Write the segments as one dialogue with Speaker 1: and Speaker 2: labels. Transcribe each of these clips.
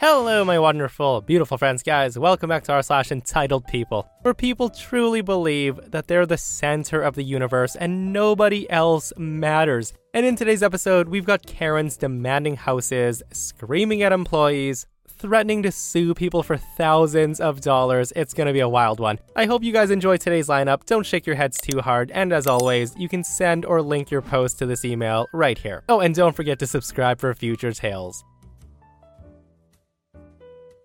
Speaker 1: Hello, my wonderful, beautiful friends, guys. Welcome back to our slash entitled people, where people truly believe that they're the center of the universe and nobody else matters. And in today's episode, we've got Karens demanding houses, screaming at employees, threatening to sue people for thousands of dollars. It's gonna be a wild one. I hope you guys enjoy today's lineup. Don't shake your heads too hard. And as always, you can send or link your post to this email right here. Oh, and don't forget to subscribe for future tales.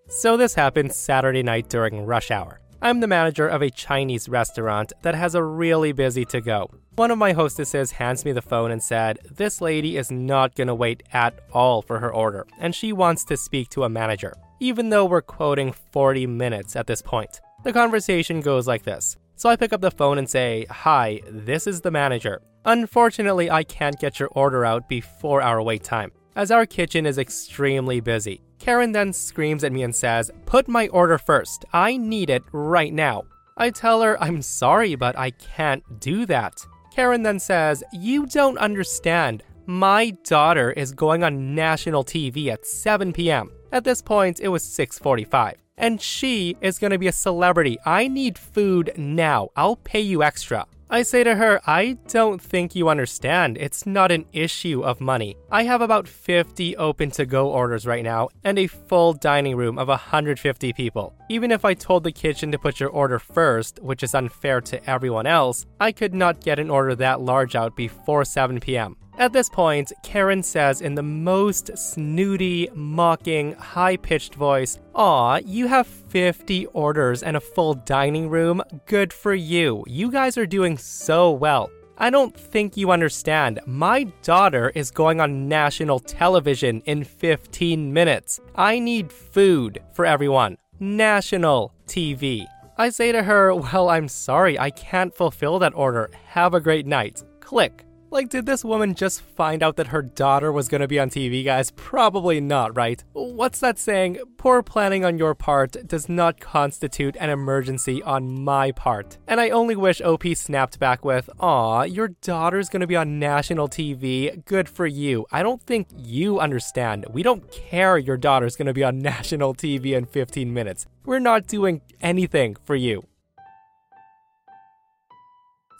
Speaker 1: So this happened Saturday night during rush hour. I'm the manager of a Chinese restaurant that has a really busy to go. One of my hostesses hands me the phone and said, This lady is not gonna wait at all for her order, and she wants to speak to a manager, even though we're quoting 40 minutes at this point. The conversation goes like this. So I pick up the phone and say, Hi, this is the manager. Unfortunately, I can't get your order out before our wait time, as our kitchen is extremely busy. Karen then screams at me and says, Put my order first. I need it right now. I tell her I'm sorry, but I can't do that. Karen then says, You don't understand. My daughter is going on national TV at 7 p.m. At this point, it was 6:45, and she is going to be a celebrity. I need food now. I'll pay you extra. I say to her, I don't think you understand. It's not an issue of money. I have about 50 open to go orders right now and a full dining room of 150 people. Even if I told the kitchen to put your order first, which is unfair to everyone else, I could not get an order that large out before 7 p.m. At this point, Karen says in the most snooty, mocking, high pitched voice, Aw, you have 50 orders and a full dining room? Good for you. You guys are doing so well. I don't think you understand. My daughter is going on national television in 15 minutes. I need food for everyone. National TV. I say to her, Well, I'm sorry, I can't fulfill that order. Have a great night. Click. Like, did this woman just find out that her daughter was gonna be on TV, guys? Probably not, right? What's that saying? Poor planning on your part does not constitute an emergency on my part. And I only wish OP snapped back with, Aw, your daughter's gonna be on national TV. Good for you. I don't think you understand. We don't care your daughter's gonna be on national TV in 15 minutes. We're not doing anything for you.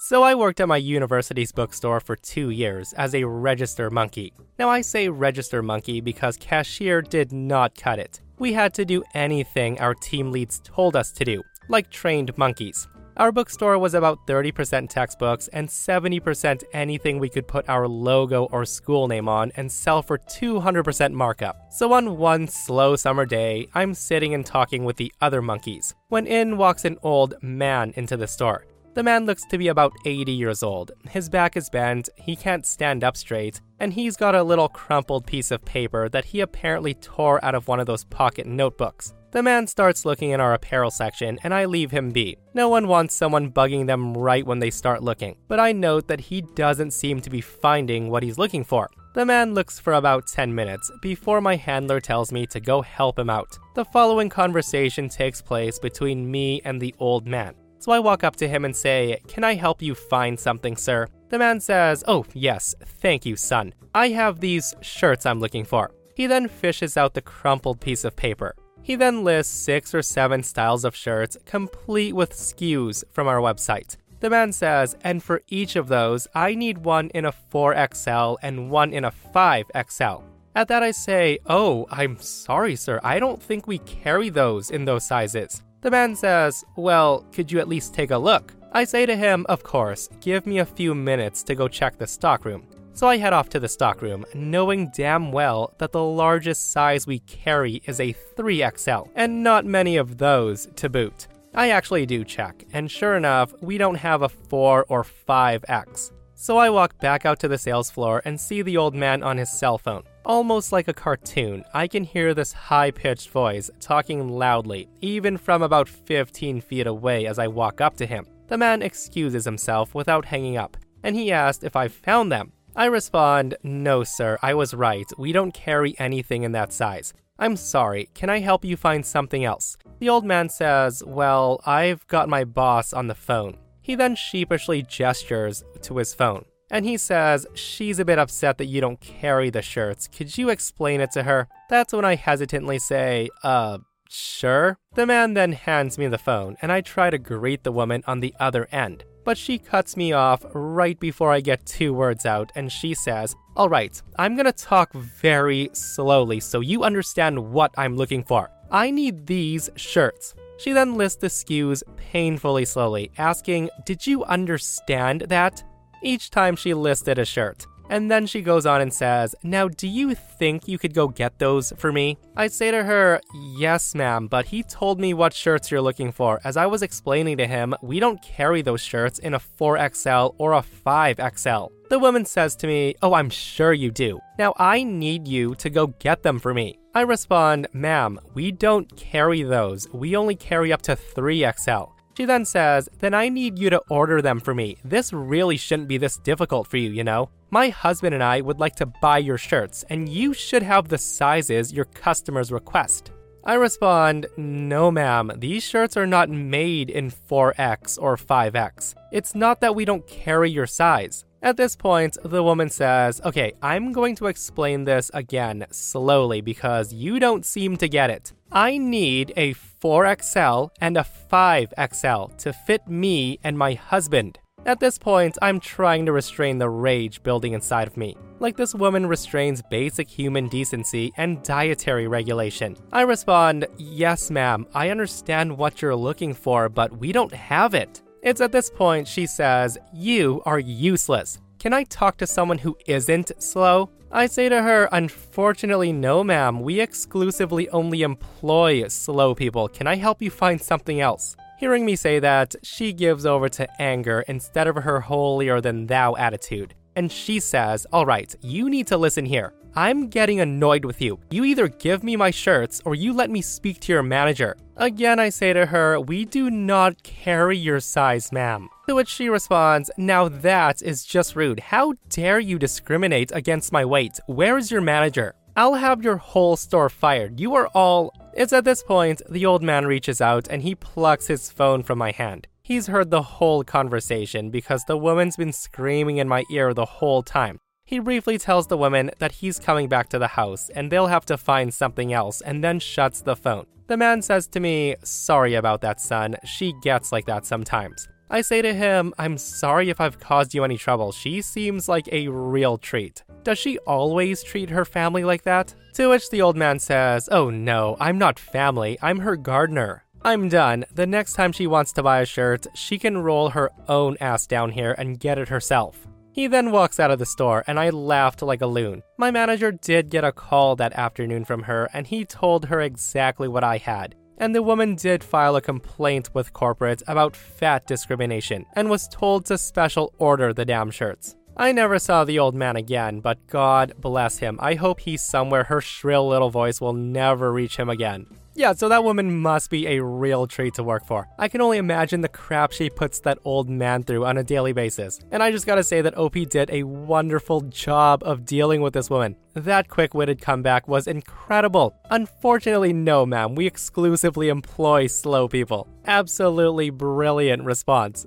Speaker 1: So I worked at my university's bookstore for two years as a register monkey. Now I say register monkey because cashier did not cut it. We had to do anything our team leads told us to do, like trained monkeys. Our bookstore was about 30% textbooks and 70% anything we could put our logo or school name on and sell for 200% markup. So on one slow summer day, I'm sitting and talking with the other monkeys when in walks an old man into the store. The man looks to be about 80 years old. His back is bent, he can't stand up straight, and he's got a little crumpled piece of paper that he apparently tore out of one of those pocket notebooks. The man starts looking in our apparel section, and I leave him be. No one wants someone bugging them right when they start looking, but I note that he doesn't seem to be finding what he's looking for. The man looks for about 10 minutes before my handler tells me to go help him out. The following conversation takes place between me and the old man. So I walk up to him and say, Can I help you find something, sir? The man says, Oh, yes, thank you, son. I have these shirts I'm looking for. He then fishes out the crumpled piece of paper. He then lists six or seven styles of shirts, complete with SKUs from our website. The man says, and for each of those, I need one in a 4XL and one in a 5XL. At that, I say, Oh, I'm sorry, sir. I don't think we carry those in those sizes. The man says, Well, could you at least take a look? I say to him, Of course, give me a few minutes to go check the stockroom. So I head off to the stockroom, knowing damn well that the largest size we carry is a 3XL, and not many of those to boot. I actually do check, and sure enough, we don't have a 4 or 5X. So I walk back out to the sales floor and see the old man on his cell phone. Almost like a cartoon, I can hear this high pitched voice talking loudly, even from about 15 feet away as I walk up to him. The man excuses himself without hanging up, and he asked if I found them. I respond, No, sir, I was right. We don't carry anything in that size. I'm sorry, can I help you find something else? The old man says, Well, I've got my boss on the phone. He then sheepishly gestures to his phone. And he says, She's a bit upset that you don't carry the shirts. Could you explain it to her? That's when I hesitantly say, Uh, sure. The man then hands me the phone, and I try to greet the woman on the other end. But she cuts me off right before I get two words out, and she says, All right, I'm gonna talk very slowly so you understand what I'm looking for. I need these shirts. She then lists the SKUs painfully slowly, asking, Did you understand that? Each time she listed a shirt. And then she goes on and says, Now, do you think you could go get those for me? I say to her, Yes, ma'am, but he told me what shirts you're looking for. As I was explaining to him, we don't carry those shirts in a 4XL or a 5XL. The woman says to me, Oh, I'm sure you do. Now, I need you to go get them for me. I respond, Ma'am, we don't carry those. We only carry up to 3XL. She then says, Then I need you to order them for me. This really shouldn't be this difficult for you, you know? My husband and I would like to buy your shirts, and you should have the sizes your customers request. I respond, No, ma'am, these shirts are not made in 4X or 5X. It's not that we don't carry your size. At this point, the woman says, Okay, I'm going to explain this again slowly because you don't seem to get it. I need a 4XL and a 5XL to fit me and my husband. At this point, I'm trying to restrain the rage building inside of me. Like this woman restrains basic human decency and dietary regulation. I respond, Yes, ma'am, I understand what you're looking for, but we don't have it. It's at this point she says, You are useless. Can I talk to someone who isn't slow? I say to her, Unfortunately, no, ma'am. We exclusively only employ slow people. Can I help you find something else? Hearing me say that, she gives over to anger instead of her holier than thou attitude. And she says, Alright, you need to listen here. I'm getting annoyed with you. You either give me my shirts or you let me speak to your manager. Again, I say to her, We do not carry your size, ma'am. To which she responds, Now that is just rude. How dare you discriminate against my weight? Where is your manager? I'll have your whole store fired. You are all. It's at this point the old man reaches out and he plucks his phone from my hand. He's heard the whole conversation because the woman's been screaming in my ear the whole time. He briefly tells the woman that he's coming back to the house and they'll have to find something else and then shuts the phone. The man says to me, Sorry about that, son. She gets like that sometimes. I say to him, I'm sorry if I've caused you any trouble. She seems like a real treat. Does she always treat her family like that? To which the old man says, Oh no, I'm not family, I'm her gardener. I'm done. The next time she wants to buy a shirt, she can roll her own ass down here and get it herself. He then walks out of the store, and I laughed like a loon. My manager did get a call that afternoon from her, and he told her exactly what I had. And the woman did file a complaint with corporate about fat discrimination and was told to special order the damn shirts. I never saw the old man again, but God bless him. I hope he's somewhere her shrill little voice will never reach him again. Yeah, so that woman must be a real treat to work for. I can only imagine the crap she puts that old man through on a daily basis. And I just gotta say that OP did a wonderful job of dealing with this woman. That quick witted comeback was incredible. Unfortunately, no, ma'am, we exclusively employ slow people. Absolutely brilliant response.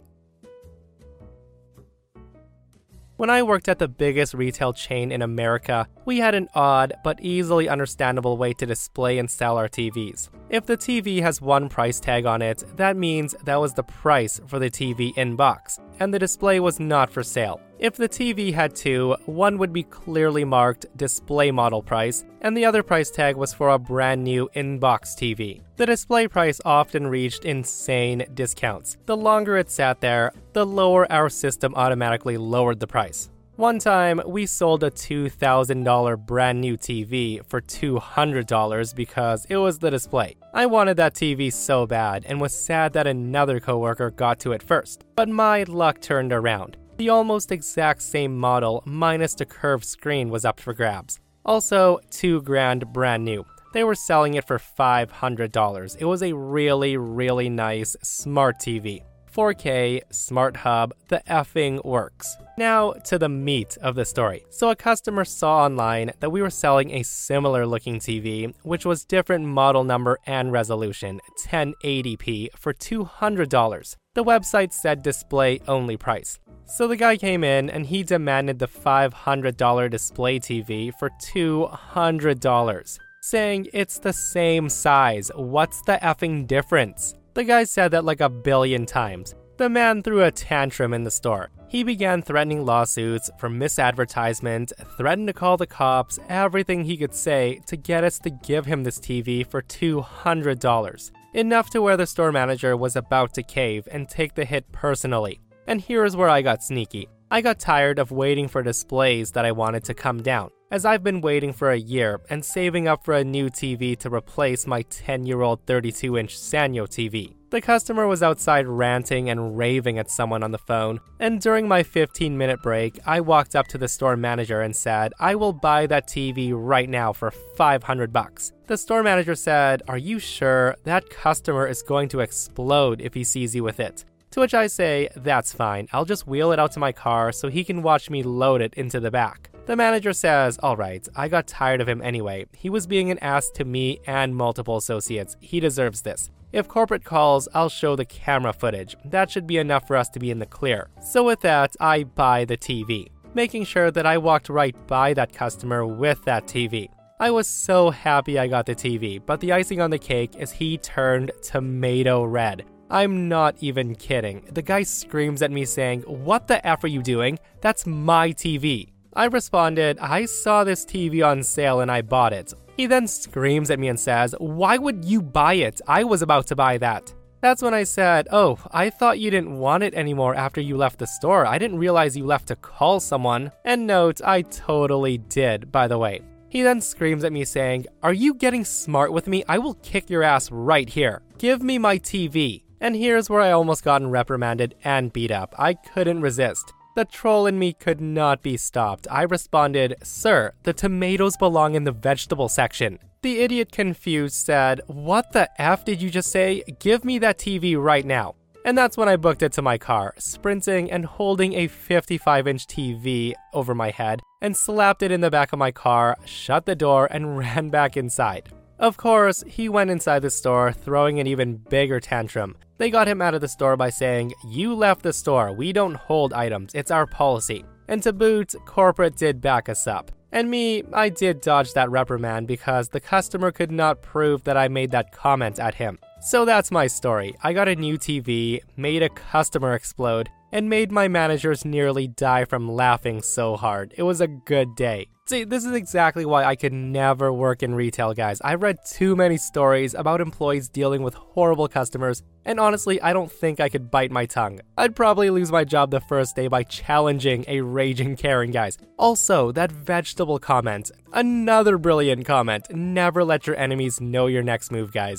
Speaker 1: When I worked at the biggest retail chain in America, we had an odd but easily understandable way to display and sell our TVs. If the TV has one price tag on it, that means that was the price for the TV in box, and the display was not for sale. If the TV had two, one would be clearly marked display model price, and the other price tag was for a brand new in box TV. The display price often reached insane discounts. The longer it sat there, the lower our system automatically lowered the price. One time, we sold a $2,000 brand new TV for $200 because it was the display. I wanted that TV so bad and was sad that another coworker got to it first. But my luck turned around. The almost exact same model, minus the curved screen, was up for grabs. Also, two grand brand new. They were selling it for $500. It was a really, really nice smart TV. 4K, smart hub, the effing works. Now to the meat of the story. So, a customer saw online that we were selling a similar looking TV, which was different model number and resolution, 1080p, for $200. The website said display only price. So the guy came in and he demanded the $500 display TV for $200, saying it's the same size. What's the effing difference? The guy said that like a billion times. The man threw a tantrum in the store. He began threatening lawsuits for misadvertisement, threatened to call the cops, everything he could say to get us to give him this TV for $200. Enough to where the store manager was about to cave and take the hit personally. And here's where I got sneaky. I got tired of waiting for displays that I wanted to come down, as I've been waiting for a year and saving up for a new TV to replace my 10 year old 32 inch Sanyo TV. The customer was outside ranting and raving at someone on the phone, and during my 15 minute break, I walked up to the store manager and said, I will buy that TV right now for 500 bucks. The store manager said, Are you sure that customer is going to explode if he sees you with it? To which I say, that's fine, I'll just wheel it out to my car so he can watch me load it into the back. The manager says, Alright, I got tired of him anyway. He was being an ass to me and multiple associates. He deserves this. If corporate calls, I'll show the camera footage. That should be enough for us to be in the clear. So with that, I buy the TV, making sure that I walked right by that customer with that TV. I was so happy I got the TV, but the icing on the cake is he turned tomato red. I'm not even kidding. The guy screams at me saying, What the F are you doing? That's my TV. I responded, I saw this TV on sale and I bought it. He then screams at me and says, Why would you buy it? I was about to buy that. That's when I said, Oh, I thought you didn't want it anymore after you left the store. I didn't realize you left to call someone. And note, I totally did, by the way. He then screams at me, saying, Are you getting smart with me? I will kick your ass right here. Give me my TV. And here's where I almost gotten reprimanded and beat up. I couldn't resist. The troll in me could not be stopped. I responded, Sir, the tomatoes belong in the vegetable section. The idiot confused said, What the F did you just say? Give me that TV right now. And that's when I booked it to my car, sprinting and holding a 55 inch TV over my head, and slapped it in the back of my car, shut the door, and ran back inside. Of course, he went inside the store, throwing an even bigger tantrum. They got him out of the store by saying, You left the store, we don't hold items, it's our policy. And to boot, corporate did back us up. And me, I did dodge that reprimand because the customer could not prove that I made that comment at him. So that's my story. I got a new TV, made a customer explode, and made my managers nearly die from laughing so hard. It was a good day. See, this is exactly why I could never work in retail, guys. I've read too many stories about employees dealing with horrible customers, and honestly, I don't think I could bite my tongue. I'd probably lose my job the first day by challenging a raging Karen, guys. Also, that vegetable comment. Another brilliant comment. Never let your enemies know your next move, guys.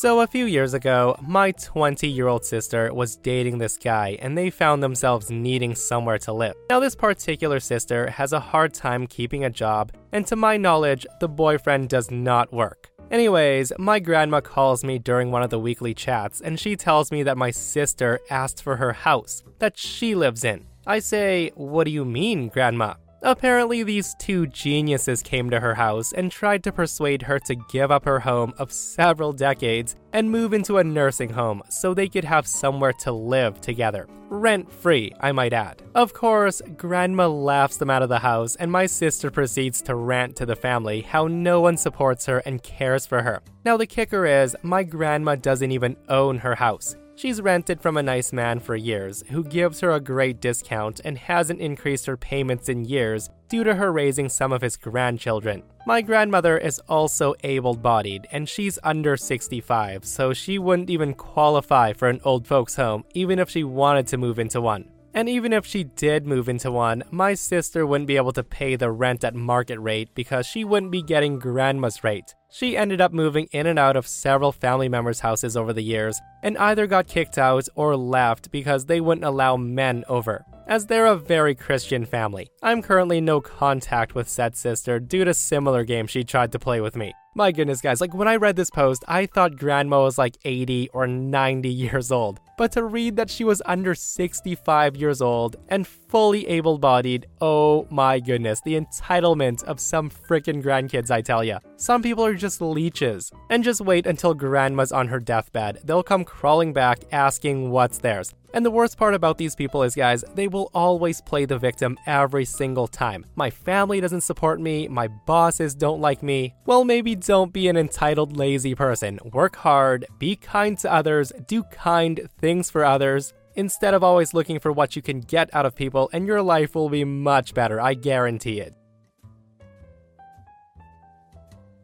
Speaker 1: So, a few years ago, my 20 year old sister was dating this guy, and they found themselves needing somewhere to live. Now, this particular sister has a hard time keeping a job, and to my knowledge, the boyfriend does not work. Anyways, my grandma calls me during one of the weekly chats and she tells me that my sister asked for her house that she lives in. I say, What do you mean, grandma? Apparently, these two geniuses came to her house and tried to persuade her to give up her home of several decades and move into a nursing home so they could have somewhere to live together. Rent free, I might add. Of course, Grandma laughs them out of the house, and my sister proceeds to rant to the family how no one supports her and cares for her. Now, the kicker is, my grandma doesn't even own her house. She's rented from a nice man for years, who gives her a great discount and hasn't increased her payments in years due to her raising some of his grandchildren. My grandmother is also able bodied, and she's under 65, so she wouldn't even qualify for an old folks' home, even if she wanted to move into one. And even if she did move into one, my sister wouldn't be able to pay the rent at market rate because she wouldn't be getting grandma's rate. She ended up moving in and out of several family members' houses over the years, and either got kicked out or left because they wouldn't allow men over as they're a very Christian family. I'm currently no contact with said sister due to similar games she tried to play with me. My goodness, guys, like when I read this post, I thought grandma was like 80 or 90 years old. But to read that she was under 65 years old and fully able bodied, oh my goodness, the entitlement of some freaking grandkids, I tell ya. Some people are just leeches. And just wait until grandma's on her deathbed. They'll come crawling back asking what's theirs. And the worst part about these people is, guys, they will always play the victim every single time. My family doesn't support me, my bosses don't like me. Well, maybe don't be an entitled, lazy person. Work hard, be kind to others, do kind things for others. Instead of always looking for what you can get out of people, and your life will be much better, I guarantee it.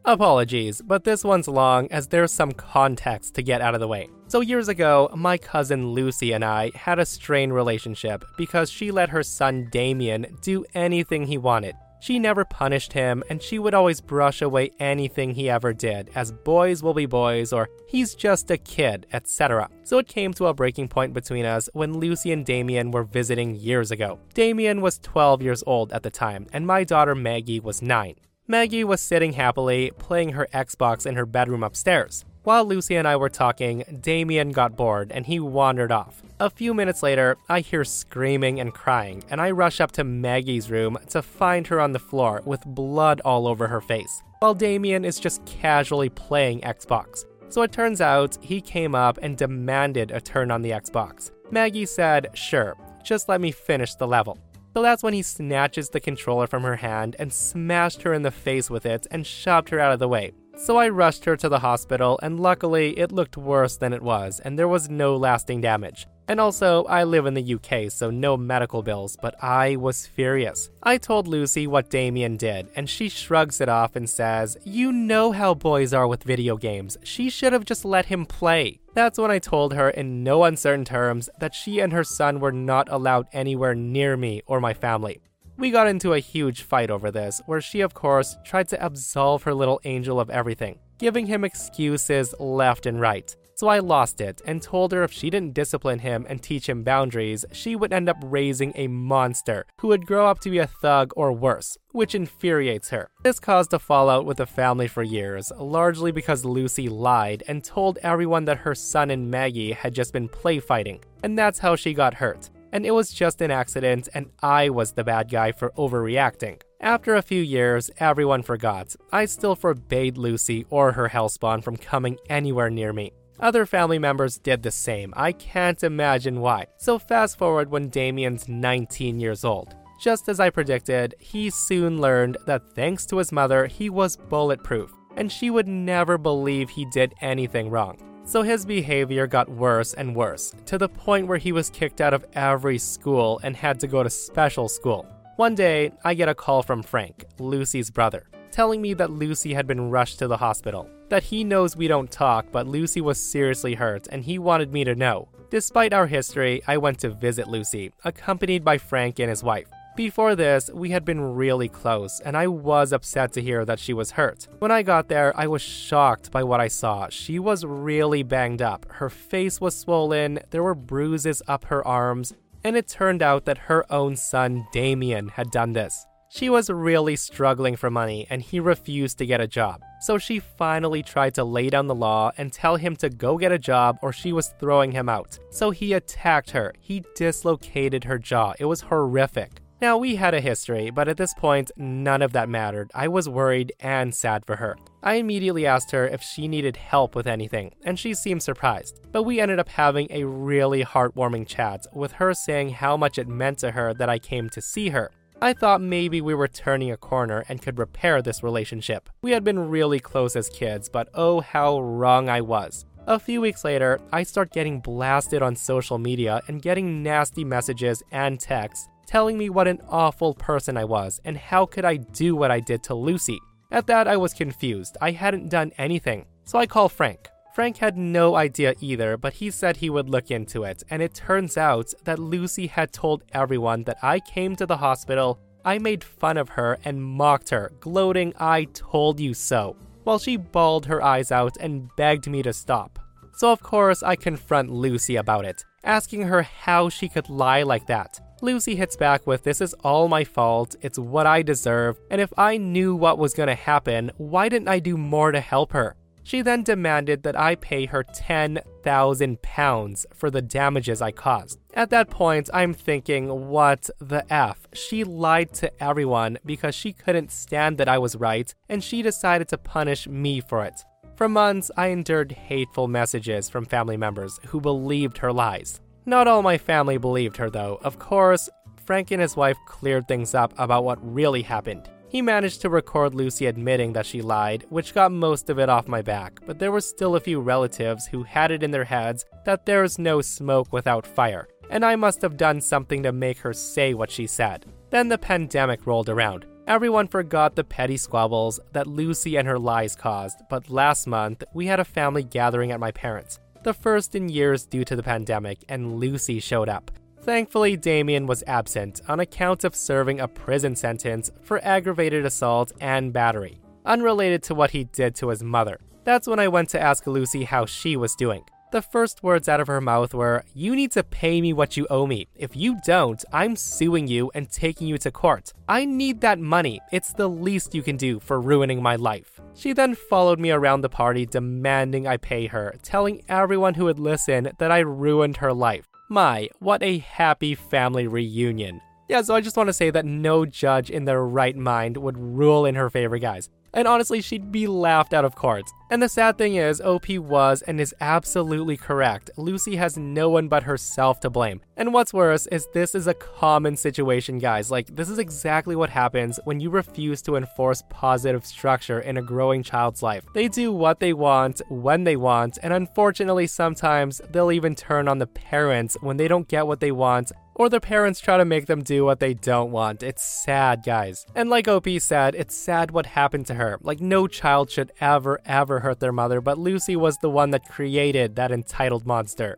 Speaker 1: Apologies, but this one's long as there's some context to get out of the way. So, years ago, my cousin Lucy and I had a strained relationship because she let her son Damien do anything he wanted. She never punished him, and she would always brush away anything he ever did, as boys will be boys, or he's just a kid, etc. So it came to a breaking point between us when Lucy and Damien were visiting years ago. Damien was 12 years old at the time, and my daughter Maggie was 9. Maggie was sitting happily, playing her Xbox in her bedroom upstairs. While Lucy and I were talking, Damien got bored and he wandered off. A few minutes later, I hear screaming and crying, and I rush up to Maggie's room to find her on the floor with blood all over her face, while Damien is just casually playing Xbox. So it turns out he came up and demanded a turn on the Xbox. Maggie said, Sure, just let me finish the level. So that's when he snatches the controller from her hand and smashed her in the face with it and shoved her out of the way. So I rushed her to the hospital, and luckily it looked worse than it was, and there was no lasting damage. And also, I live in the UK, so no medical bills, but I was furious. I told Lucy what Damien did, and she shrugs it off and says, You know how boys are with video games. She should have just let him play. That's when I told her in no uncertain terms that she and her son were not allowed anywhere near me or my family. We got into a huge fight over this, where she, of course, tried to absolve her little angel of everything, giving him excuses left and right. So I lost it and told her if she didn't discipline him and teach him boundaries, she would end up raising a monster who would grow up to be a thug or worse, which infuriates her. This caused a fallout with the family for years, largely because Lucy lied and told everyone that her son and Maggie had just been play fighting, and that's how she got hurt. And it was just an accident, and I was the bad guy for overreacting. After a few years, everyone forgot. I still forbade Lucy or her hellspawn from coming anywhere near me. Other family members did the same. I can't imagine why. So, fast forward when Damien's 19 years old. Just as I predicted, he soon learned that thanks to his mother, he was bulletproof, and she would never believe he did anything wrong. So his behavior got worse and worse, to the point where he was kicked out of every school and had to go to special school. One day, I get a call from Frank, Lucy's brother telling me that Lucy had been rushed to the hospital. That he knows we don't talk, but Lucy was seriously hurt and he wanted me to know. Despite our history, I went to visit Lucy, accompanied by Frank and his wife. Before this, we had been really close, and I was upset to hear that she was hurt. When I got there, I was shocked by what I saw. She was really banged up. Her face was swollen, there were bruises up her arms, and it turned out that her own son, Damien, had done this. She was really struggling for money and he refused to get a job. So she finally tried to lay down the law and tell him to go get a job or she was throwing him out. So he attacked her. He dislocated her jaw. It was horrific. Now, we had a history, but at this point, none of that mattered. I was worried and sad for her. I immediately asked her if she needed help with anything, and she seemed surprised. But we ended up having a really heartwarming chat, with her saying how much it meant to her that I came to see her. I thought maybe we were turning a corner and could repair this relationship. We had been really close as kids, but oh, how wrong I was. A few weeks later, I start getting blasted on social media and getting nasty messages and texts telling me what an awful person I was and how could I do what I did to Lucy. At that, I was confused. I hadn't done anything. So I call Frank. Frank had no idea either, but he said he would look into it, and it turns out that Lucy had told everyone that I came to the hospital, I made fun of her and mocked her, gloating, I told you so, while she bawled her eyes out and begged me to stop. So, of course, I confront Lucy about it, asking her how she could lie like that. Lucy hits back with, This is all my fault, it's what I deserve, and if I knew what was gonna happen, why didn't I do more to help her? She then demanded that I pay her 10,000 pounds for the damages I caused. At that point, I'm thinking, what the F? She lied to everyone because she couldn't stand that I was right, and she decided to punish me for it. For months, I endured hateful messages from family members who believed her lies. Not all my family believed her, though. Of course, Frank and his wife cleared things up about what really happened. He managed to record Lucy admitting that she lied, which got most of it off my back, but there were still a few relatives who had it in their heads that there's no smoke without fire, and I must have done something to make her say what she said. Then the pandemic rolled around. Everyone forgot the petty squabbles that Lucy and her lies caused, but last month we had a family gathering at my parents' the first in years due to the pandemic, and Lucy showed up. Thankfully, Damien was absent on account of serving a prison sentence for aggravated assault and battery, unrelated to what he did to his mother. That's when I went to ask Lucy how she was doing. The first words out of her mouth were, You need to pay me what you owe me. If you don't, I'm suing you and taking you to court. I need that money. It's the least you can do for ruining my life. She then followed me around the party, demanding I pay her, telling everyone who would listen that I ruined her life. My, what a happy family reunion. Yeah, so I just want to say that no judge in their right mind would rule in her favor, guys and honestly, she'd be laughed out of court. And the sad thing is, OP was and is absolutely correct. Lucy has no one but herself to blame. And what's worse is this is a common situation, guys. Like, this is exactly what happens when you refuse to enforce positive structure in a growing child's life. They do what they want, when they want, and unfortunately, sometimes they'll even turn on the parents when they don't get what they want or their parents try to make them do what they don't want. It's sad, guys. And like OP said, it's sad what happened to her. Like, no child should ever, ever hurt their mother, but Lucy was the one that created that entitled monster.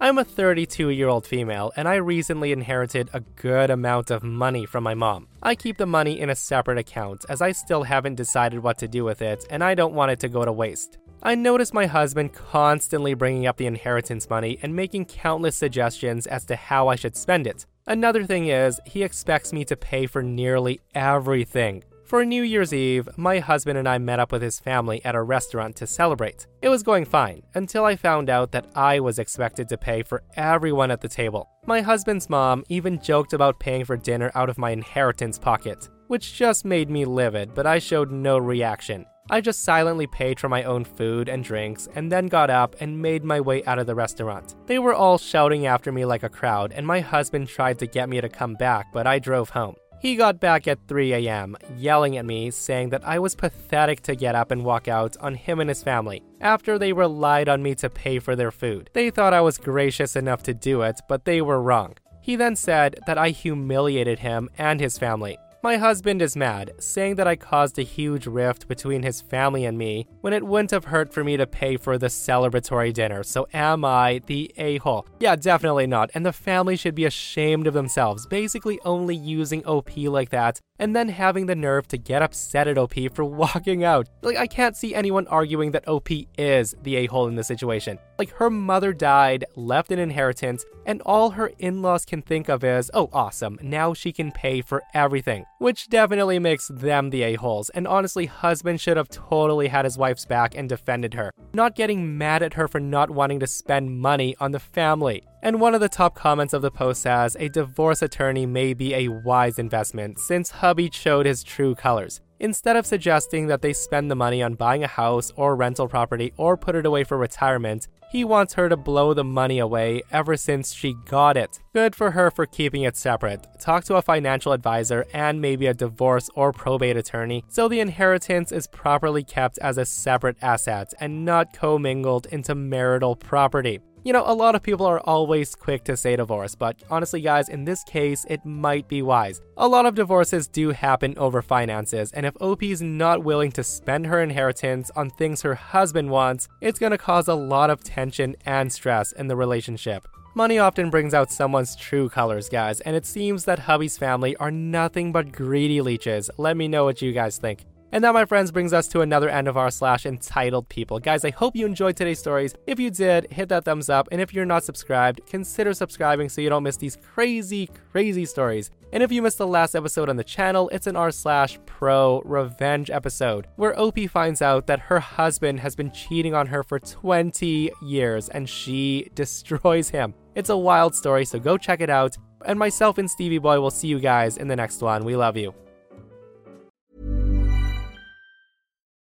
Speaker 1: I'm a 32 year old female, and I recently inherited a good amount of money from my mom. I keep the money in a separate account, as I still haven't decided what to do with it, and I don't want it to go to waste. I notice my husband constantly bringing up the inheritance money and making countless suggestions as to how I should spend it. Another thing is, he expects me to pay for nearly everything. For New Year's Eve, my husband and I met up with his family at a restaurant to celebrate. It was going fine until I found out that I was expected to pay for everyone at the table. My husband's mom even joked about paying for dinner out of my inheritance pocket, which just made me livid, but I showed no reaction. I just silently paid for my own food and drinks and then got up and made my way out of the restaurant. They were all shouting after me like a crowd, and my husband tried to get me to come back, but I drove home. He got back at 3 a.m., yelling at me, saying that I was pathetic to get up and walk out on him and his family after they relied on me to pay for their food. They thought I was gracious enough to do it, but they were wrong. He then said that I humiliated him and his family, my husband is mad, saying that I caused a huge rift between his family and me when it wouldn't have hurt for me to pay for the celebratory dinner. So am I the a hole? Yeah, definitely not. And the family should be ashamed of themselves, basically only using OP like that and then having the nerve to get upset at OP for walking out. Like, I can't see anyone arguing that OP is the a hole in the situation. Like, her mother died, left an inheritance, and all her in laws can think of is, oh, awesome, now she can pay for everything. Which definitely makes them the a holes, and honestly, husband should have totally had his wife's back and defended her, not getting mad at her for not wanting to spend money on the family. And one of the top comments of the post says a divorce attorney may be a wise investment since hubby showed his true colors. Instead of suggesting that they spend the money on buying a house or rental property or put it away for retirement, he wants her to blow the money away ever since she got it. Good for her for keeping it separate. Talk to a financial advisor and maybe a divorce or probate attorney so the inheritance is properly kept as a separate asset and not commingled into marital property. You know, a lot of people are always quick to say divorce, but honestly, guys, in this case, it might be wise. A lot of divorces do happen over finances, and if OP is not willing to spend her inheritance on things her husband wants, it's gonna cause a lot of tension and stress in the relationship. Money often brings out someone's true colors, guys, and it seems that hubby's family are nothing but greedy leeches. Let me know what you guys think. And that, my friends, brings us to another end of our slash entitled people. Guys, I hope you enjoyed today's stories. If you did, hit that thumbs up. And if you're not subscribed, consider subscribing so you don't miss these crazy, crazy stories. And if you missed the last episode on the channel, it's an r slash pro revenge episode where OP finds out that her husband has been cheating on her for 20 years and she destroys him. It's a wild story, so go check it out. And myself and Stevie Boy will see you guys in the next one. We love you.